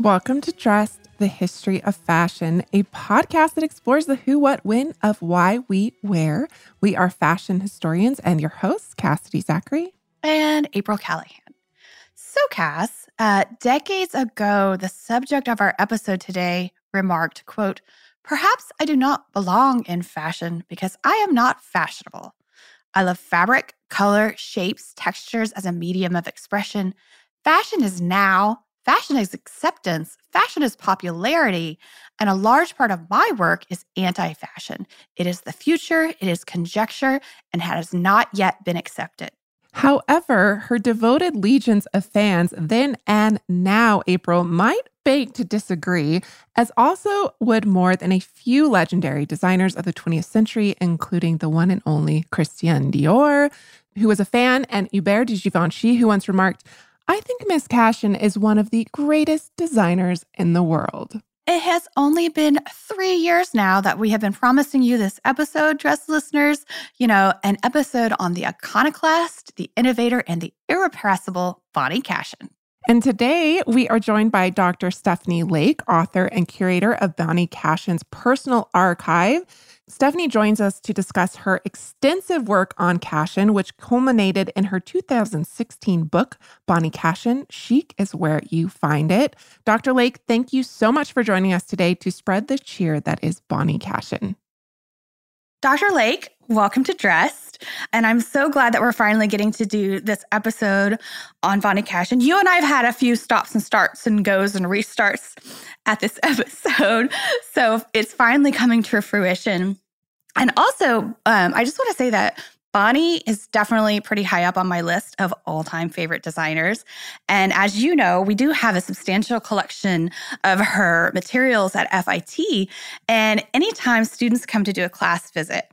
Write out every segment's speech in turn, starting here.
Welcome to Dressed, the History of Fashion, a podcast that explores the who, what, when of why we wear. We are fashion historians and your hosts, Cassidy Zachary and April Callahan. So, Cass, uh, decades ago, the subject of our episode today remarked, quote, Perhaps I do not belong in fashion because I am not fashionable. I love fabric, color, shapes, textures as a medium of expression. Fashion is now, fashion is acceptance, fashion is popularity, and a large part of my work is anti fashion. It is the future, it is conjecture, and has not yet been accepted. However, her devoted legions of fans then and now, April, might beg to disagree, as also would more than a few legendary designers of the 20th century, including the one and only Christian Dior, who was a fan, and Hubert de Givenchy, who once remarked, I think Miss Cashin is one of the greatest designers in the world. It has only been three years now that we have been promising you this episode, dress listeners. You know, an episode on the iconoclast, the innovator, and the irrepressible Bonnie Cashin. And today we are joined by Dr. Stephanie Lake, author and curator of Bonnie Cashin's personal archive. Stephanie joins us to discuss her extensive work on Cashin, which culminated in her 2016 book, Bonnie Cashin Chic is Where You Find It. Dr. Lake, thank you so much for joining us today to spread the cheer that is Bonnie Cashin. Dr. Lake, welcome to Dressed. And I'm so glad that we're finally getting to do this episode on Bonnie Cashin. You and I have had a few stops and starts and goes and restarts at this episode. So it's finally coming to fruition. And also, um, I just want to say that Bonnie is definitely pretty high up on my list of all time favorite designers. And as you know, we do have a substantial collection of her materials at FIT. And anytime students come to do a class visit,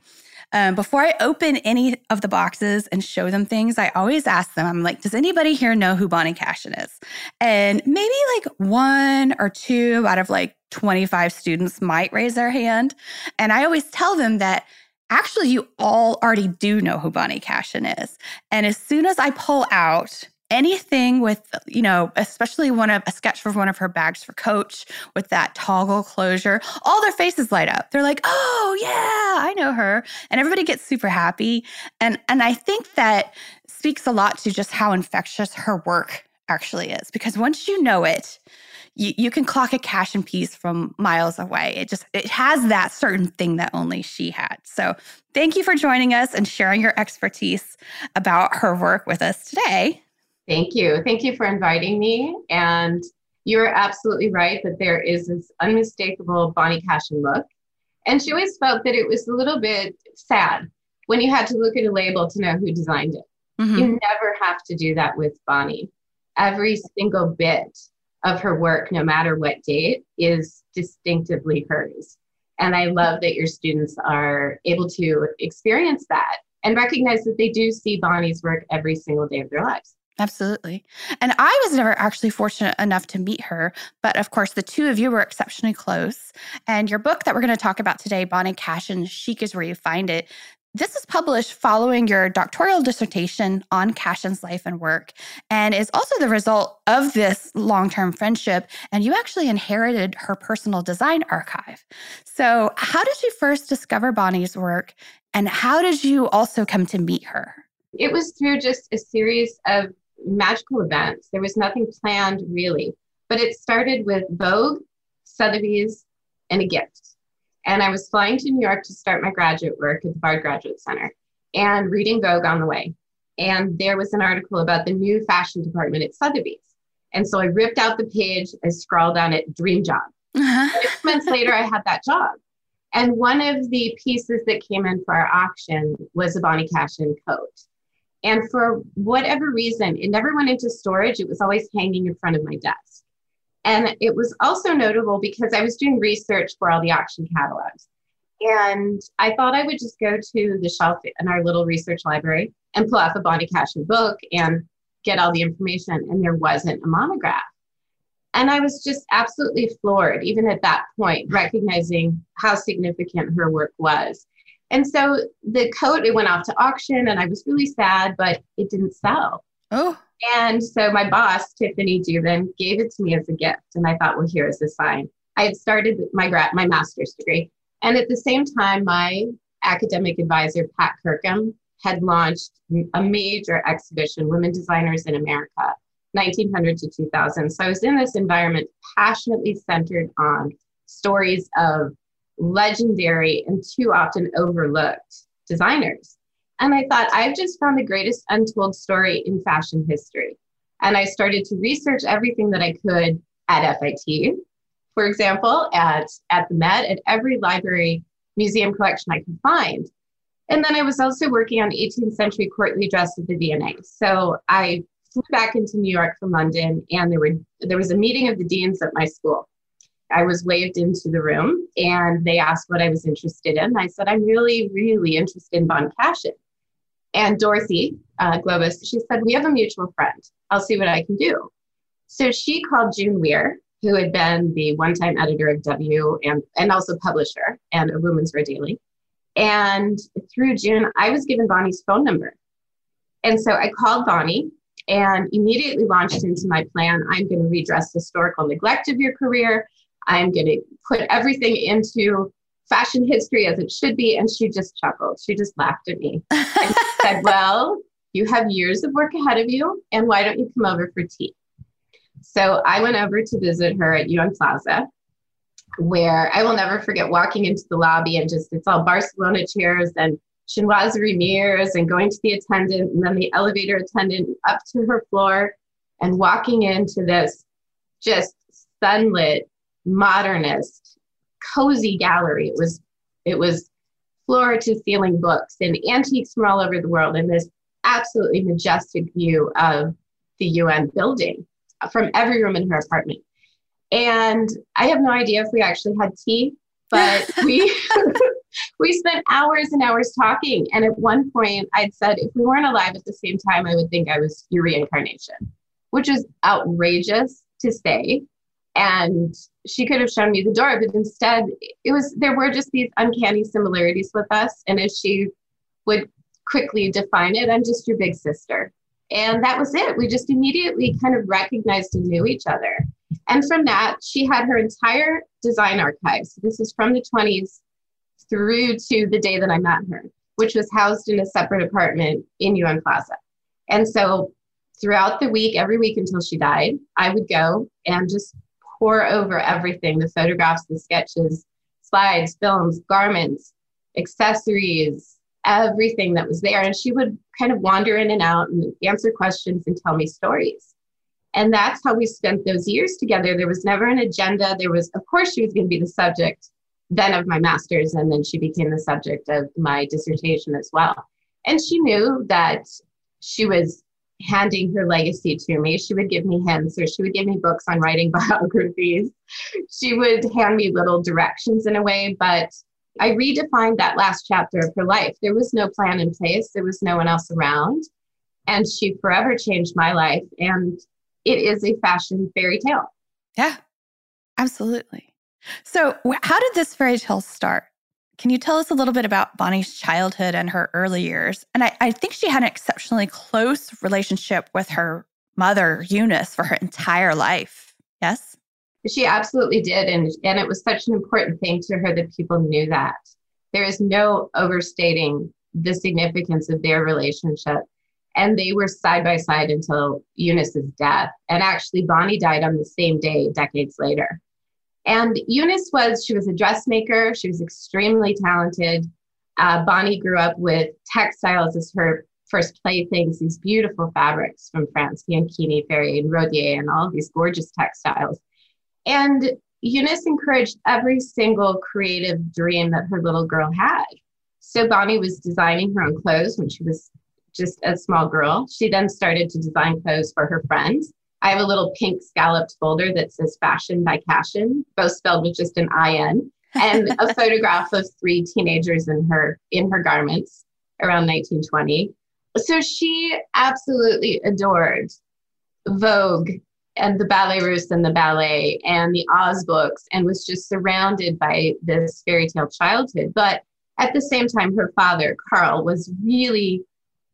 um, before I open any of the boxes and show them things, I always ask them, I'm like, does anybody here know who Bonnie Cashin is? And maybe like one or two out of like 25 students might raise their hand. And I always tell them that actually you all already do know who Bonnie Cashin is. And as soon as I pull out anything with, you know, especially one of a sketch for one of her bags for Coach with that toggle closure, all their faces light up. They're like, "Oh yeah, I know her," and everybody gets super happy. And and I think that speaks a lot to just how infectious her work actually is because once you know it you, you can clock a Cashin piece from miles away. It just it has that certain thing that only she had. So thank you for joining us and sharing your expertise about her work with us today. Thank you. Thank you for inviting me. And you're absolutely right that there is this unmistakable Bonnie Cashin look. And she always felt that it was a little bit sad when you had to look at a label to know who designed it. Mm-hmm. You never have to do that with Bonnie. Every single bit of her work, no matter what date, is distinctively hers. And I love that your students are able to experience that and recognize that they do see Bonnie's work every single day of their lives. Absolutely. And I was never actually fortunate enough to meet her, but of course, the two of you were exceptionally close. And your book that we're going to talk about today, Bonnie Cashin Chic is Where You Find It, this is published following your doctoral dissertation on Cashin's life and work, and is also the result of this long term friendship. And you actually inherited her personal design archive. So, how did you first discover Bonnie's work, and how did you also come to meet her? It was through just a series of magical events. There was nothing planned really, but it started with Vogue, Sotheby's, and a gift. And I was flying to New York to start my graduate work at the Bard Graduate Center and reading Vogue on the way. And there was an article about the new fashion department at Sotheby's. And so I ripped out the page, I scrawled on it, dream job. Uh-huh. Six months later, I had that job. And one of the pieces that came in for our auction was a Bonnie Cashin coat. And for whatever reason, it never went into storage. It was always hanging in front of my desk. And it was also notable because I was doing research for all the auction catalogs. And I thought I would just go to the shelf in our little research library and pull off a Bonnie Cashin book and get all the information. And there wasn't a monograph. And I was just absolutely floored, even at that point, recognizing how significant her work was. And so the coat, it went off to auction, and I was really sad, but it didn't sell. Oh. And so my boss, Tiffany Dubin, gave it to me as a gift. And I thought, well, here is a sign. I had started my grad, my master's degree. And at the same time, my academic advisor, Pat Kirkham, had launched a major exhibition, Women Designers in America, 1900 to 2000. So I was in this environment passionately centered on stories of legendary and too often overlooked designers. And I thought, I've just found the greatest untold story in fashion history. And I started to research everything that I could at FIT, for example, at, at the Met, at every library museum collection I could find. And then I was also working on 18th century courtly dress at the V&A. So I flew back into New York from London, and there were there was a meeting of the deans at my school. I was waved into the room, and they asked what I was interested in. I said, "I'm really, really interested in Bonnie Cashin." And Dorothy uh, Globus, she said, "We have a mutual friend. I'll see what I can do." So she called June Weir, who had been the one-time editor of W and and also publisher and a Women's Wear Daily. And through June, I was given Bonnie's phone number. And so I called Bonnie and immediately launched into my plan. I'm going to redress historical neglect of your career. I'm going to put everything into fashion history as it should be. And she just chuckled. She just laughed at me and said, Well, you have years of work ahead of you. And why don't you come over for tea? So I went over to visit her at UN Plaza, where I will never forget walking into the lobby and just it's all Barcelona chairs and chinoiserie mirrors and going to the attendant and then the elevator attendant up to her floor and walking into this just sunlit modernist cozy gallery it was it was floor to ceiling books and antiques from all over the world and this absolutely majestic view of the UN building from every room in her apartment and I have no idea if we actually had tea but we we spent hours and hours talking. And at one point, I'd said, if we weren't alive at the same time, I would think I was your reincarnation, which is outrageous to say. And she could have shown me the door, but instead, it was there were just these uncanny similarities with us. And as she would quickly define it, I'm just your big sister. And that was it. We just immediately kind of recognized and knew each other. And from that, she had her entire design archives. This is from the 20s through to the day that I met her, which was housed in a separate apartment in UN Plaza. And so throughout the week, every week until she died, I would go and just pour over everything the photographs, the sketches, slides, films, garments, accessories, everything that was there. And she would kind of wander in and out and answer questions and tell me stories. And that's how we spent those years together. There was never an agenda. There was, of course, she was going to be the subject then of my master's, and then she became the subject of my dissertation as well. And she knew that she was handing her legacy to me. She would give me hints or she would give me books on writing biographies. She would hand me little directions in a way, but I redefined that last chapter of her life. There was no plan in place, there was no one else around. And she forever changed my life. And it is a fashion fairy tale. Yeah, absolutely. So, how did this fairy tale start? Can you tell us a little bit about Bonnie's childhood and her early years? And I, I think she had an exceptionally close relationship with her mother, Eunice, for her entire life. Yes? She absolutely did. And, and it was such an important thing to her that people knew that. There is no overstating the significance of their relationship. And they were side by side until Eunice's death. And actually, Bonnie died on the same day decades later. And Eunice was, she was a dressmaker. She was extremely talented. Uh, Bonnie grew up with textiles as her first playthings, these beautiful fabrics from France, Bianchini, Ferrier, and Rodier, and all these gorgeous textiles. And Eunice encouraged every single creative dream that her little girl had. So Bonnie was designing her own clothes when she was just a small girl. She then started to design clothes for her friends I have a little pink scalloped folder that says Fashion by Cashin, both spelled with just an I-N, and a photograph of three teenagers in her in her garments around 1920. So she absolutely adored Vogue and the Ballet Russe and the ballet and the Oz books and was just surrounded by this fairy tale childhood. But at the same time, her father, Carl, was really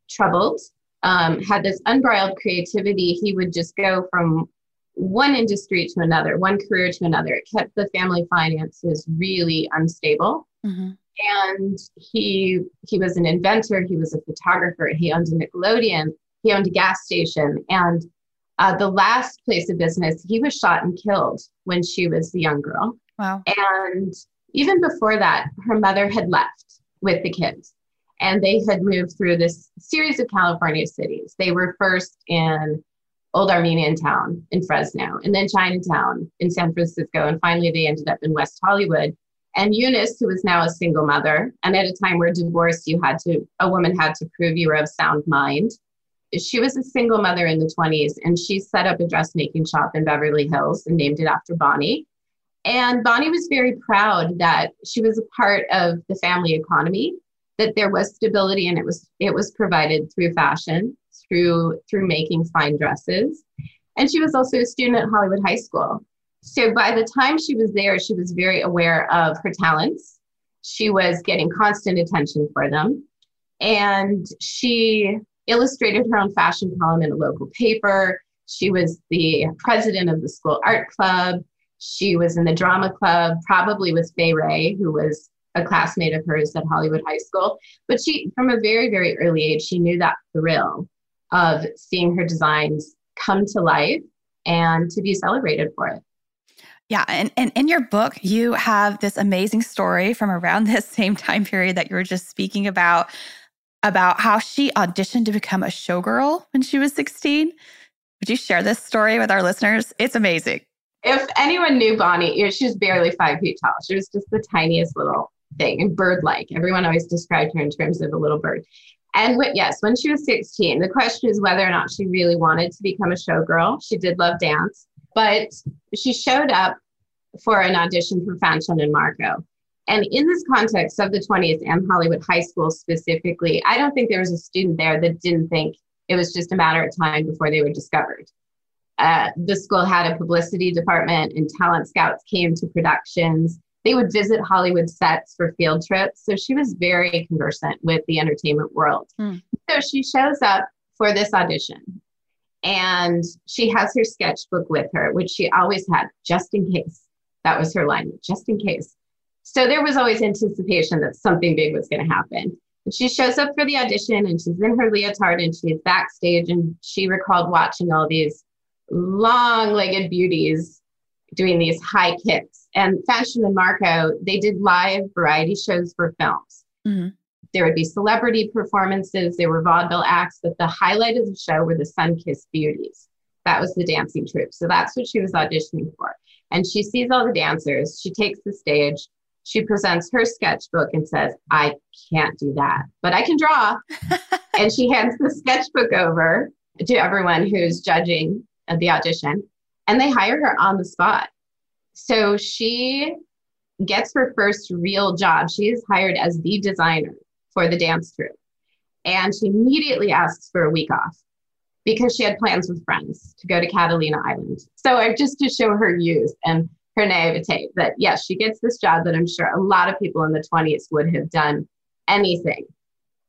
troubled, um, had this unbridled creativity. He would just go from one industry to another, one career to another. It kept the family finances really unstable. Mm-hmm. And he he was an inventor. He was a photographer. He owned a Nickelodeon. He owned a gas station. And uh, the last place of business, he was shot and killed when she was a young girl. Wow. And even before that, her mother had left with the kids and they had moved through this series of California cities. They were first in Old Armenian Town in Fresno, and then Chinatown in San Francisco, and finally they ended up in West Hollywood. And Eunice, who was now a single mother, and at a time where divorce, you had to, a woman had to prove you were of sound mind. She was a single mother in the 20s, and she set up a dressmaking shop in Beverly Hills and named it after Bonnie. And Bonnie was very proud that she was a part of the family economy, that there was stability and it was it was provided through fashion, through through making fine dresses. And she was also a student at Hollywood High School. So by the time she was there, she was very aware of her talents. She was getting constant attention for them. And she illustrated her own fashion column in a local paper. She was the president of the school art club. She was in the drama club, probably with Fay Wray, who was a classmate of hers at Hollywood High School. But she, from a very, very early age, she knew that thrill of seeing her designs come to life and to be celebrated for it. Yeah. And, and in your book, you have this amazing story from around this same time period that you were just speaking about, about how she auditioned to become a showgirl when she was 16. Would you share this story with our listeners? It's amazing if anyone knew Bonnie, you know, she was barely five feet tall. She was just the tiniest little thing and bird like. Everyone always described her in terms of a little bird. And yes, when she was 16, the question is whether or not she really wanted to become a showgirl. She did love dance, but she showed up for an audition for Fanchon and Marco. And in this context of the 20th and Hollywood High School specifically, I don't think there was a student there that didn't think it was just a matter of time before they were discovered. Uh, the school had a publicity department, and talent scouts came to productions. They would visit Hollywood sets for field trips. So she was very conversant with the entertainment world. Mm. So she shows up for this audition and she has her sketchbook with her, which she always had just in case. That was her line, just in case. So there was always anticipation that something big was going to happen. And she shows up for the audition and she's in her leotard and she's backstage and she recalled watching all these long legged beauties doing these high kicks. And Fanchon and Marco, they did live variety shows for films. Mm-hmm. There would be celebrity performances, there were vaudeville acts, but the highlight of the show were the Sunkissed Beauties. That was the dancing troupe. So that's what she was auditioning for. And she sees all the dancers, she takes the stage, she presents her sketchbook and says, I can't do that, but I can draw. and she hands the sketchbook over to everyone who's judging the audition and they hire her on the spot. So she gets her first real job. She is hired as the designer for the dance troupe. And she immediately asks for a week off because she had plans with friends to go to Catalina Island. So just to show her youth and her naivete that yes, she gets this job that I'm sure a lot of people in the 20s would have done anything,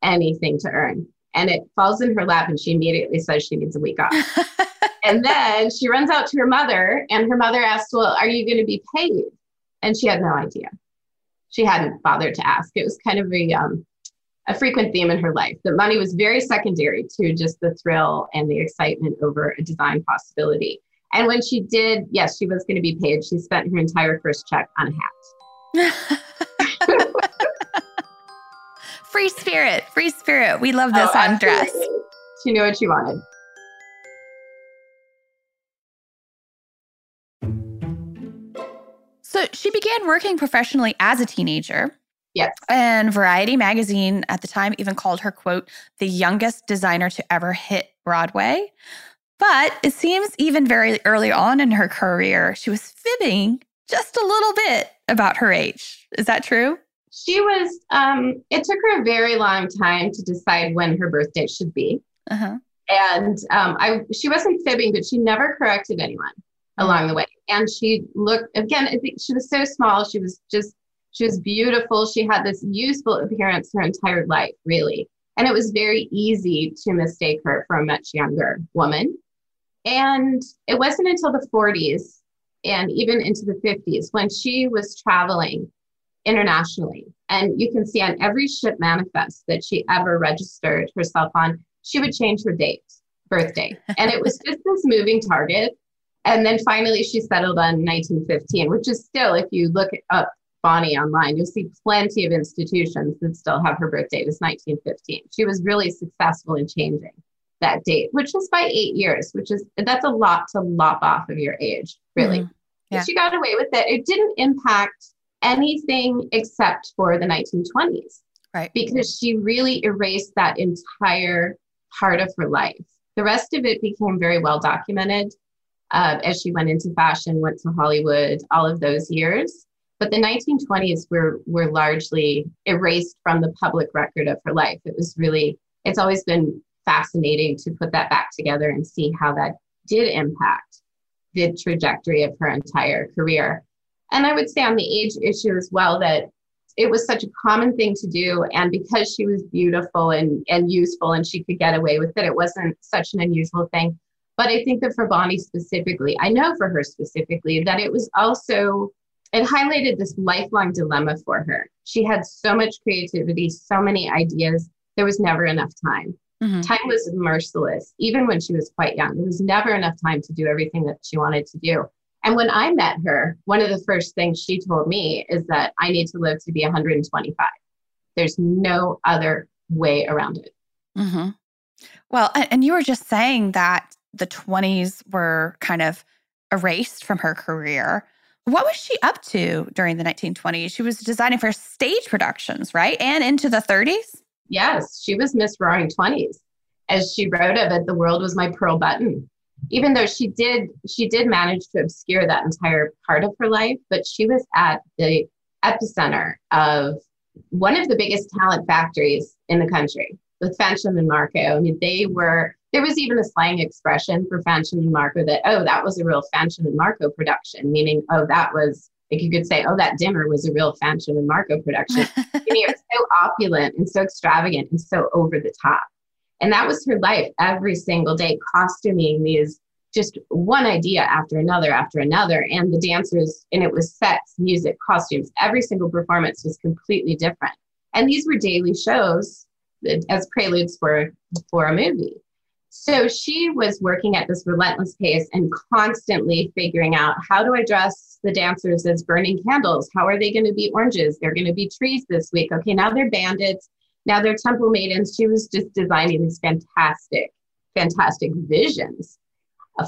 anything to earn. And it falls in her lap and she immediately says she needs a week off. and then she runs out to her mother, and her mother asks, Well, are you going to be paid? And she had no idea. She hadn't bothered to ask. It was kind of a, um, a frequent theme in her life. that money was very secondary to just the thrill and the excitement over a design possibility. And when she did, yes, she was going to be paid. She spent her entire first check on a hat. free spirit, free spirit. We love this oh, on dress. She knew what she wanted. She began working professionally as a teenager. Yes. And Variety magazine at the time even called her, quote, the youngest designer to ever hit Broadway. But it seems even very early on in her career, she was fibbing just a little bit about her age. Is that true? She was, um, it took her a very long time to decide when her birthday should be. Uh-huh. And um, I, she wasn't fibbing, but she never corrected anyone along mm-hmm. the way. And she looked, again, she was so small. She was just, she was beautiful. She had this youthful appearance her entire life, really. And it was very easy to mistake her for a much younger woman. And it wasn't until the 40s and even into the 50s when she was traveling internationally. And you can see on every ship manifest that she ever registered herself on, she would change her date, birthday. And it was just this moving target. And then finally she settled on 1915, which is still, if you look up Bonnie online, you'll see plenty of institutions that still have her birthday as 1915. She was really successful in changing that date, which was by eight years, which is that's a lot to lop off of your age, really. Mm-hmm. Yeah. She got away with it. It didn't impact anything except for the 1920s. Right. Because she really erased that entire part of her life. The rest of it became very well documented uh, as she went into fashion, went to Hollywood, all of those years. But the 1920s were were largely erased from the public record of her life. It was really, it's always been fascinating to put that back together and see how that did impact the trajectory of her entire career. And I would say on the age issue as well that it was such a common thing to do. And because she was beautiful and, and useful and she could get away with it, it wasn't such an unusual thing. But I think that for Bonnie specifically, I know for her specifically, that it was also, it highlighted this lifelong dilemma for her. She had so much creativity, so many ideas. There was never enough time. Mm-hmm. Time was merciless, even when she was quite young. There was never enough time to do everything that she wanted to do. And when I met her, one of the first things she told me is that I need to live to be 125. There's no other way around it. Mm-hmm. Well, and you were just saying that the 20s were kind of erased from her career. What was she up to during the 1920s? She was designing for stage productions, right? And into the 30s? Yes, she was Miss Roaring Twenties. As she wrote of it, the world was my pearl button. Even though she did, she did manage to obscure that entire part of her life, but she was at the epicenter of one of the biggest talent factories in the country with Fanchon and Marco. I mean, they were, there was even a slang expression for Fanchon and Marco that, oh, that was a real Fanchon and Marco production, meaning, oh, that was like you could say, oh, that dinner was a real Fanchon and Marco production. know, it's so opulent and so extravagant and so over the top. And that was her life every single day, costuming these just one idea after another after another. And the dancers, and it was sets, music, costumes. Every single performance was completely different. And these were daily shows as preludes for for a movie. So she was working at this relentless pace and constantly figuring out how do I dress the dancers as burning candles? How are they going to be oranges? They're going to be trees this week. Okay, now they're bandits. Now they're temple maidens. She was just designing these fantastic, fantastic visions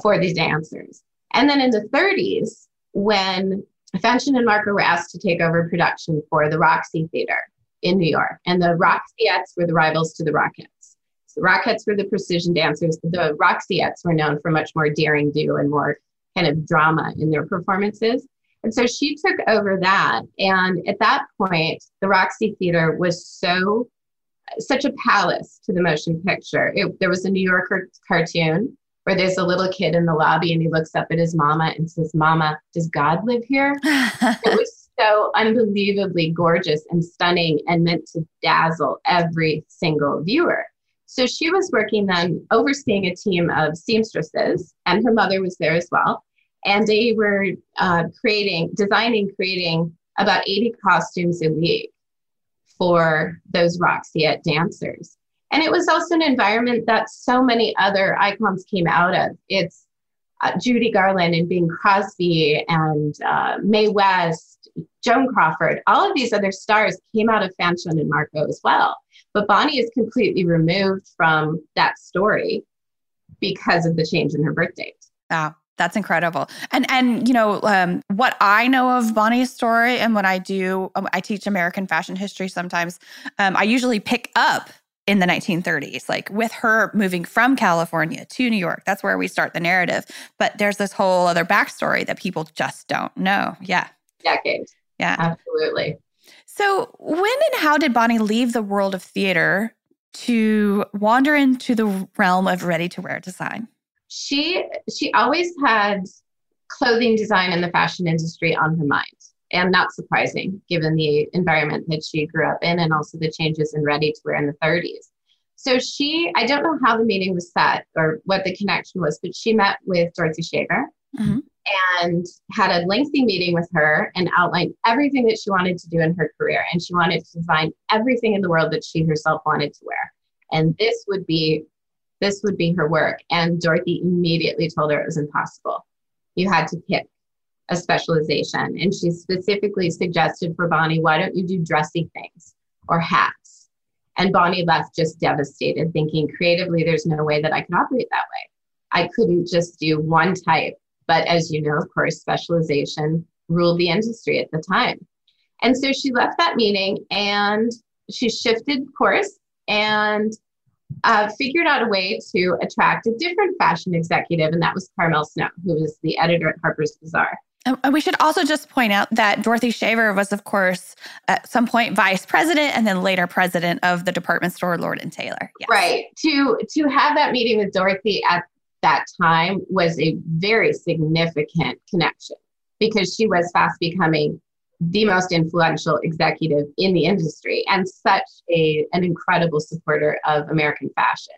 for these dancers. And then in the 30s, when Fanchon and Marco were asked to take over production for the Roxy Theater in New York, and the Roxyettes were the rivals to the Rockettes. The Rockettes were the precision dancers. The Roxyettes were known for much more daring do and more kind of drama in their performances. And so she took over that. And at that point, the Roxy Theater was so, such a palace to the motion picture. It, there was a New Yorker cartoon where there's a little kid in the lobby and he looks up at his mama and says, Mama, does God live here? it was so unbelievably gorgeous and stunning and meant to dazzle every single viewer. So she was working then overseeing a team of seamstresses, and her mother was there as well. And they were uh, creating, designing, creating about 80 costumes a week for those Roxyette dancers. And it was also an environment that so many other icons came out of. It's uh, Judy Garland and Bing Crosby and uh, Mae West, Joan Crawford, all of these other stars came out of Fanchon and Marco as well. But Bonnie is completely removed from that story because of the change in her birth date. Wow. That's incredible. And and you know um, what I know of Bonnie's story, and what I do, um, I teach American fashion history. Sometimes um, I usually pick up in the 1930s, like with her moving from California to New York. That's where we start the narrative. But there's this whole other backstory that people just don't know. Yeah. Decades. Yeah. Absolutely. So, when and how did Bonnie leave the world of theater to wander into the realm of ready to wear design? She she always had clothing design in the fashion industry on her mind. And not surprising given the environment that she grew up in and also the changes in ready to wear in the 30s. So she, I don't know how the meeting was set or what the connection was, but she met with Dorothy Shaver mm-hmm. And had a lengthy meeting with her and outlined everything that she wanted to do in her career. And she wanted to design everything in the world that she herself wanted to wear. And this would be this would be her work. And Dorothy immediately told her it was impossible. You had to pick a specialization. And she specifically suggested for Bonnie, why don't you do dressy things or hats? And Bonnie left just devastated, thinking creatively, there's no way that I could operate that way. I couldn't just do one type. But as you know, of course, specialization ruled the industry at the time. And so she left that meeting and she shifted course and uh, figured out a way to attract a different fashion executive, and that was Carmel Snow, who was the editor at Harper's Bazaar. And we should also just point out that Dorothy Shaver was, of course, at some point vice president and then later president of the department store Lord and Taylor. Yes. Right. To to have that meeting with Dorothy at that time was a very significant connection because she was fast becoming the most influential executive in the industry and such a an incredible supporter of American fashion.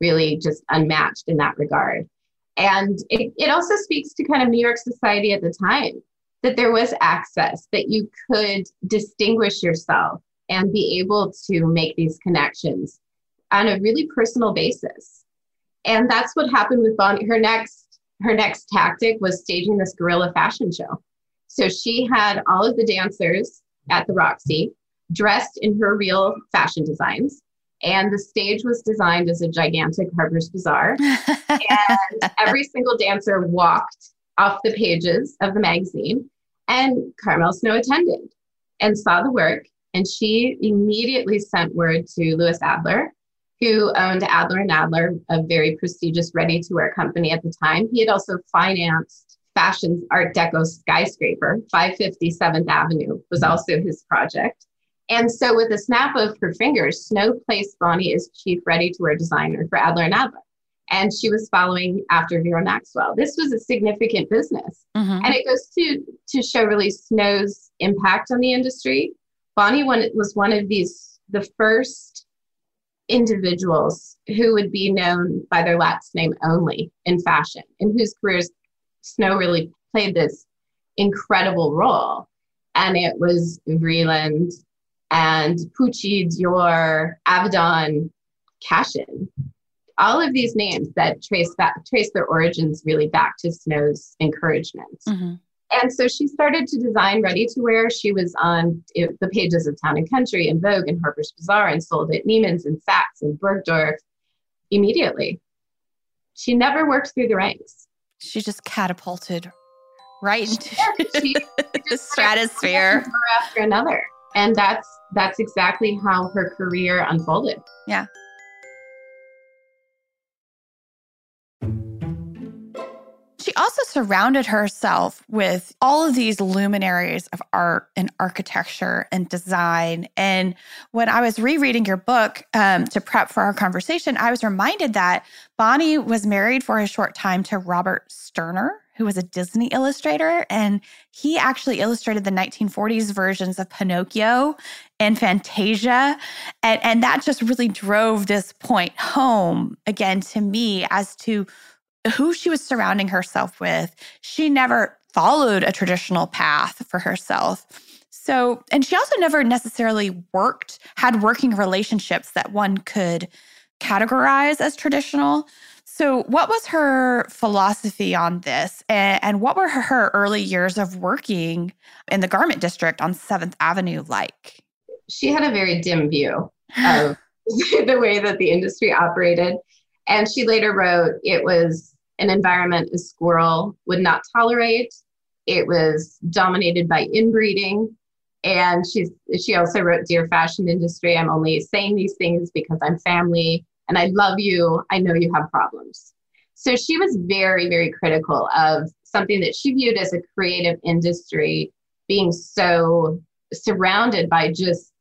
Really just unmatched in that regard. And it, it also speaks to kind of New York society at the time that there was access, that you could distinguish yourself and be able to make these connections on a really personal basis. And that's what happened with Bonnie. Her next her next tactic was staging this guerrilla fashion show. So she had all of the dancers at the Roxy dressed in her real fashion designs and the stage was designed as a gigantic Harper's Bazaar. and every single dancer walked off the pages of the magazine. And Carmel Snow attended and saw the work. And she immediately sent word to Louis Adler, who owned Adler and Adler, a very prestigious ready to wear company at the time. He had also financed fashion's Art Deco skyscraper, 557th Avenue was also his project. And so, with a snap of her fingers, Snow placed Bonnie as chief ready to wear designer for Adler and Adler. And she was following after Vera Maxwell. This was a significant business. Mm-hmm. And it goes to, to show really Snow's impact on the industry. Bonnie one, was one of these, the first individuals who would be known by their last name only in fashion, in whose careers Snow really played this incredible role. And it was Vreeland, and Pucci, Dior, Avedon, Cashin. All of these names that trace back, trace their origins really back to Snow's encouragement. Mm-hmm. And so she started to design ready to wear. She was on the pages of Town and Country and Vogue and Harper's Bazaar and sold at Neiman's and Saks and Bergdorf immediately. She never worked through the ranks. She just catapulted right into she, the stratosphere. After another and that's that's exactly how her career unfolded yeah She also surrounded herself with all of these luminaries of art and architecture and design. And when I was rereading your book um, to prep for our conversation, I was reminded that Bonnie was married for a short time to Robert Sterner, who was a Disney illustrator, and he actually illustrated the 1940s versions of Pinocchio and Fantasia. And, and that just really drove this point home again to me as to who she was surrounding herself with. She never followed a traditional path for herself. So, and she also never necessarily worked, had working relationships that one could categorize as traditional. So, what was her philosophy on this? And, and what were her, her early years of working in the garment district on 7th Avenue like? She had a very dim view of the way that the industry operated. And she later wrote it was an environment a squirrel would not tolerate. It was dominated by inbreeding. And she's she also wrote Dear Fashion Industry. I'm only saying these things because I'm family and I love you. I know you have problems. So she was very, very critical of something that she viewed as a creative industry being so surrounded by just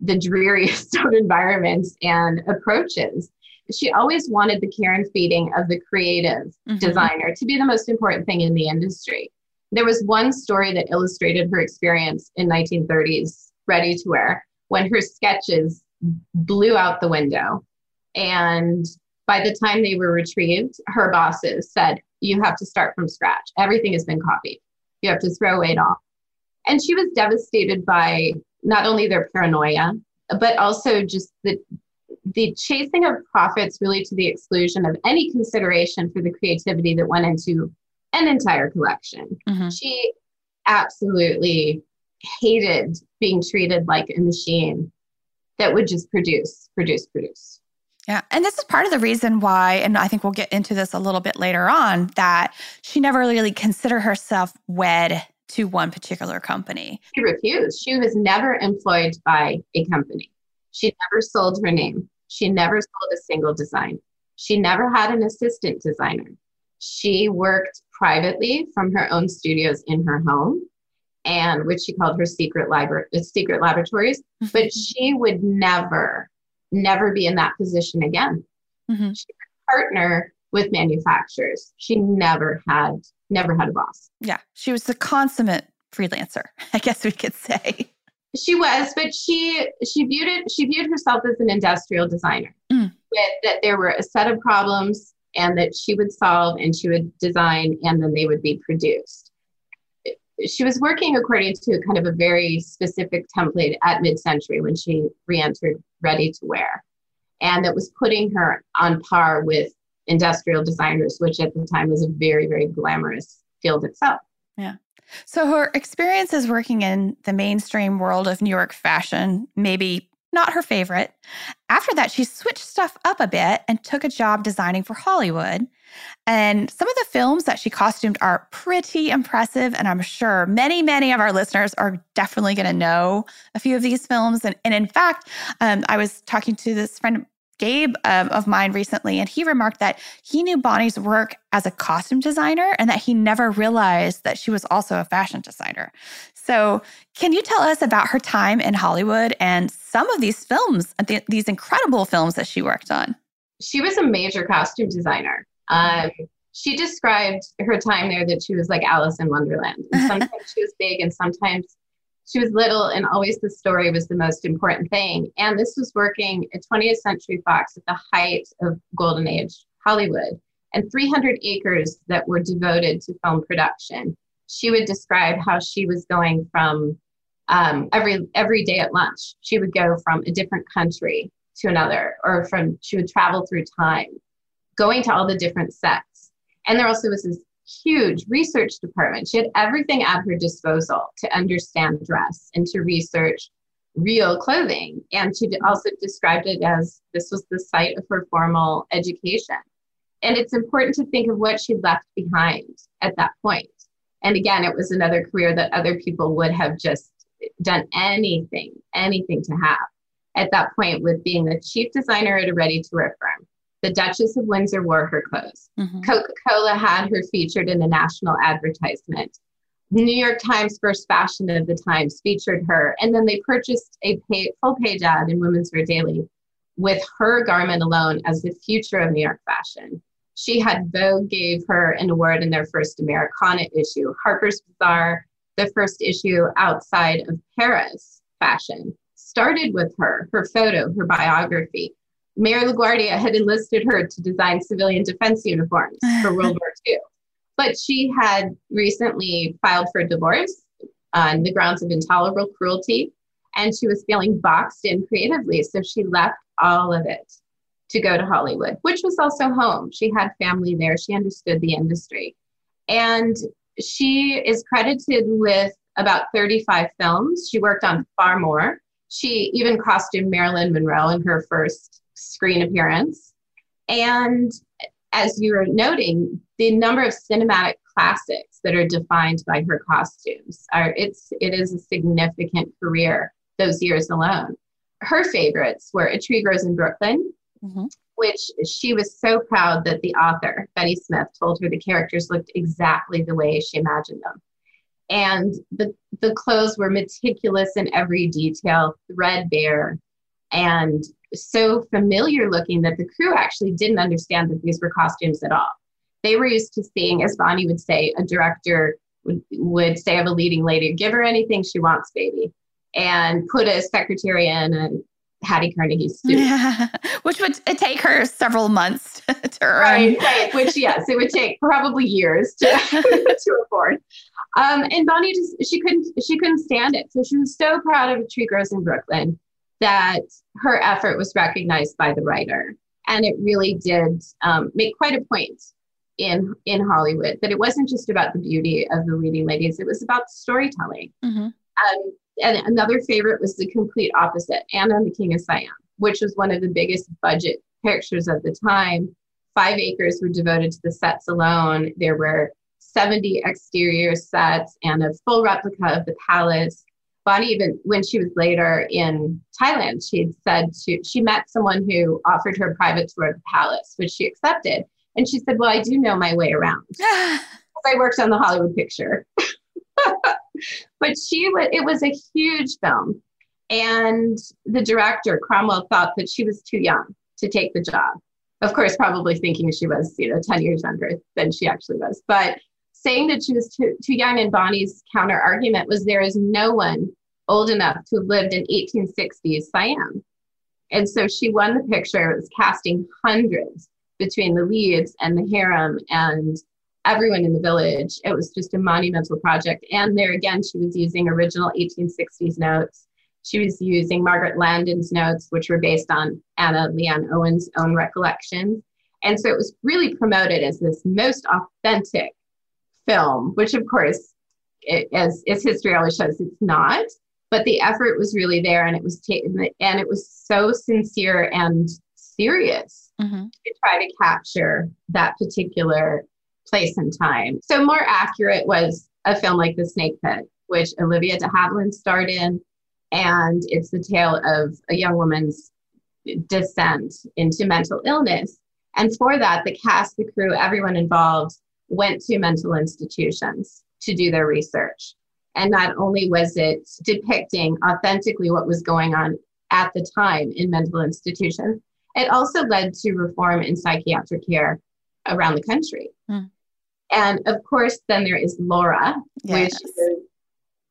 the dreariest of environments and approaches. She always wanted the care and feeding of the creative mm-hmm. designer to be the most important thing in the industry. There was one story that illustrated her experience in 1930s ready to wear when her sketches blew out the window. And by the time they were retrieved, her bosses said, You have to start from scratch. Everything has been copied. You have to throw it off. And she was devastated by not only their paranoia, but also just the the chasing of profits really to the exclusion of any consideration for the creativity that went into an entire collection. Mm-hmm. She absolutely hated being treated like a machine that would just produce, produce, produce. Yeah. And this is part of the reason why, and I think we'll get into this a little bit later on, that she never really considered herself wed to one particular company. She refused. She was never employed by a company. She never sold her name. She never sold a single design. She never had an assistant designer. She worked privately from her own studios in her home and which she called her secret library secret laboratories mm-hmm. but she would never never be in that position again mm-hmm. she would partner with manufacturers she never had never had a boss yeah she was the consummate freelancer i guess we could say she was but she she viewed it she viewed herself as an industrial designer mm. with that there were a set of problems and that she would solve and she would design and then they would be produced. She was working according to kind of a very specific template at mid century when she re entered ready to wear. And that was putting her on par with industrial designers, which at the time was a very, very glamorous field itself. Yeah. So her experiences working in the mainstream world of New York fashion, maybe not her favorite. After that, she switched stuff up a bit and took a job designing for Hollywood. And some of the films that she costumed are pretty impressive. And I'm sure many, many of our listeners are definitely going to know a few of these films. And, and in fact, um, I was talking to this friend Gabe um, of mine recently, and he remarked that he knew Bonnie's work as a costume designer and that he never realized that she was also a fashion designer. So, can you tell us about her time in Hollywood and some of these films, th- these incredible films that she worked on? She was a major costume designer. Um, she described her time there that she was like Alice in Wonderland. And sometimes she was big, and sometimes she was little and always the story was the most important thing. And this was working at 20th Century Fox at the height of Golden Age Hollywood and 300 acres that were devoted to film production. She would describe how she was going from um, every every day at lunch. She would go from a different country to another, or from she would travel through time, going to all the different sets. And there also was this huge research department. She had everything at her disposal to understand dress and to research real clothing. And she also described it as this was the site of her formal education. And it's important to think of what she left behind at that point. And again, it was another career that other people would have just done anything, anything to have at that point with being the chief designer at a ready to wear firm the Duchess of Windsor wore her clothes. Mm-hmm. Coca Cola had her featured in a national advertisement. The New York Times first fashion of the Times featured her. And then they purchased a pay, full page ad in Women's Wear Daily with her garment alone as the future of New York fashion. She had Vogue gave her an award in their first Americana issue. Harper's Bazaar, the first issue outside of Paris fashion, started with her, her photo, her biography. Mayor LaGuardia had enlisted her to design civilian defense uniforms for World War II. But she had recently filed for divorce uh, on the grounds of intolerable cruelty, and she was feeling boxed in creatively. So she left all of it to go to Hollywood, which was also home. She had family there, she understood the industry. And she is credited with about 35 films. She worked on far more. She even costumed Marilyn Monroe in her first screen appearance. And as you were noting, the number of cinematic classics that are defined by her costumes. Are it's it is a significant career those years alone. Her favorites were A Tree Grows in Brooklyn, mm-hmm. which she was so proud that the author, Betty Smith, told her the characters looked exactly the way she imagined them. And the, the clothes were meticulous in every detail, threadbare, and so familiar looking that the crew actually didn't understand that these were costumes at all. They were used to seeing, as Bonnie would say, a director would, would say of a leading lady, give her anything she wants, baby and put a secretary in a Hattie Carnegie suit. Yeah. Which would take her several months to earn. Right, right. Which, yes, it would take probably years to, to afford. Um, and Bonnie just she couldn't she couldn't stand it. So she was so proud of a tree grows in Brooklyn that her effort was recognized by the writer. And it really did um, make quite a point in in Hollywood that it wasn't just about the beauty of the leading ladies, it was about storytelling. Mm-hmm. Um, and another favorite was the complete opposite Anna and the King of Siam, which was one of the biggest budget pictures of the time. Five acres were devoted to the sets alone. There were 70 exterior sets and a full replica of the palace. Bonnie, even when she was later in Thailand, she had said she, she met someone who offered her a private tour of the palace, which she accepted. And she said, Well, I do know my way around. I worked on the Hollywood picture. but she was it was a huge film and the director cromwell thought that she was too young to take the job of course probably thinking she was you know 10 years younger than she actually was but saying that she was too, too young and bonnie's counter argument was there is no one old enough to have lived in 1860s siam and so she won the picture it was casting hundreds between the leads and the harem and everyone in the village. It was just a monumental project. And there again, she was using original 1860s notes. She was using Margaret Landon's notes, which were based on Anna Leonowens' own recollections. And so it was really promoted as this most authentic film, which of course, it, as, as history always shows, it's not. But the effort was really there, and it was taken, and it was so sincere and serious mm-hmm. to try to capture that particular place and time. So more accurate was a film like The Snake Pit, which Olivia de Havilland starred in. And it's the tale of a young woman's descent into mental illness. And for that, the cast, the crew, everyone involved went to mental institutions to do their research. And not only was it depicting authentically what was going on at the time in mental institutions, it also led to reform in psychiatric care around the country. Mm. And of course, then there is Laura, yes. which is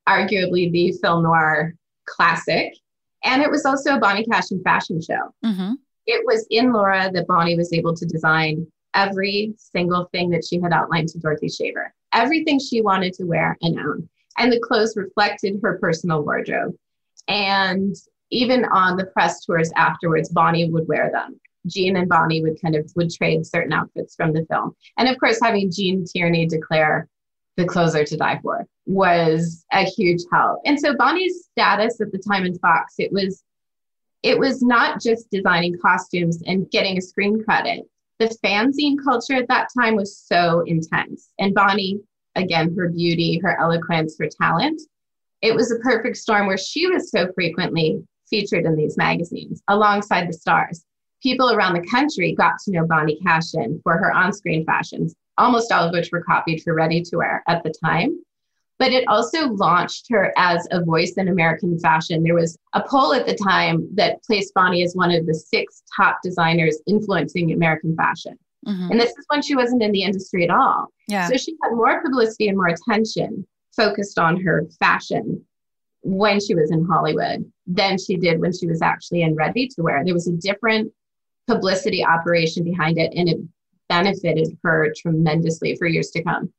arguably the film noir classic. And it was also a Bonnie Cashin fashion show. Mm-hmm. It was in Laura that Bonnie was able to design every single thing that she had outlined to Dorothy Shaver, everything she wanted to wear and own. And the clothes reflected her personal wardrobe. And even on the press tours afterwards, Bonnie would wear them. Gene and Bonnie would kind of would trade certain outfits from the film. And of course, having Gene Tierney declare the closer to die for was a huge help. And so Bonnie's status at the time in Fox, it was it was not just designing costumes and getting a screen credit. The fanzine culture at that time was so intense. And Bonnie, again, her beauty, her eloquence, her talent, it was a perfect storm where she was so frequently featured in these magazines alongside the stars people around the country got to know Bonnie Cashin for her on screen fashions, almost all of which were copied for ready to wear at the time. But it also launched her as a voice in American fashion. There was a poll at the time that placed Bonnie as one of the six top designers influencing American fashion. Mm-hmm. And this is when she wasn't in the industry at all. Yeah. So she had more publicity and more attention focused on her fashion when she was in Hollywood than she did when she was actually in ready to wear. There was a different publicity operation behind it and it benefited her tremendously for years to come.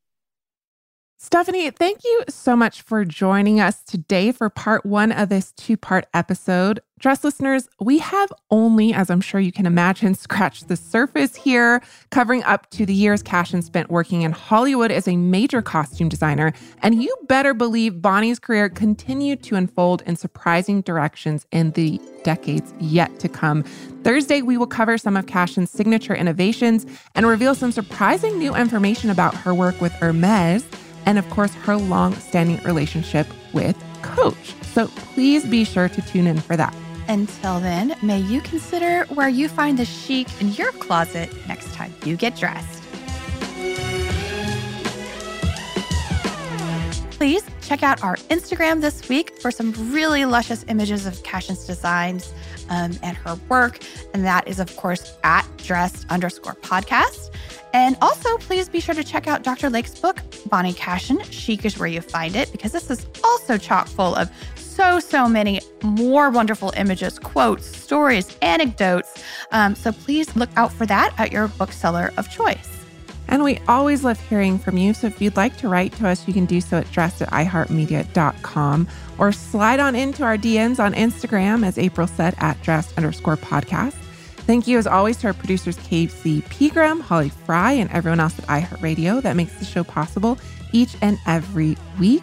Stephanie, thank you so much for joining us today for part one of this two part episode. Dress listeners, we have only, as I'm sure you can imagine, scratched the surface here, covering up to the years Cashin spent working in Hollywood as a major costume designer. And you better believe Bonnie's career continued to unfold in surprising directions in the decades yet to come. Thursday, we will cover some of Cashin's signature innovations and reveal some surprising new information about her work with Hermes and of course, her long standing relationship with Coach. So please be sure to tune in for that. Until then, may you consider where you find the chic in your closet next time you get dressed. Check out our Instagram this week for some really luscious images of Cashin's designs um, and her work. And that is, of course, at dressed underscore podcast. And also, please be sure to check out Dr. Lake's book, Bonnie Cashin Chic is Where You Find It, because this is also chock full of so, so many more wonderful images, quotes, stories, anecdotes. Um, so please look out for that at your bookseller of choice. And we always love hearing from you. So if you'd like to write to us, you can do so at dressed at iheartmedia.com or slide on into our DMs on Instagram, as April said, at dressed underscore podcast. Thank you, as always, to our producers, Casey Pegram, Holly Fry, and everyone else at iHeartRadio that makes the show possible each and every week.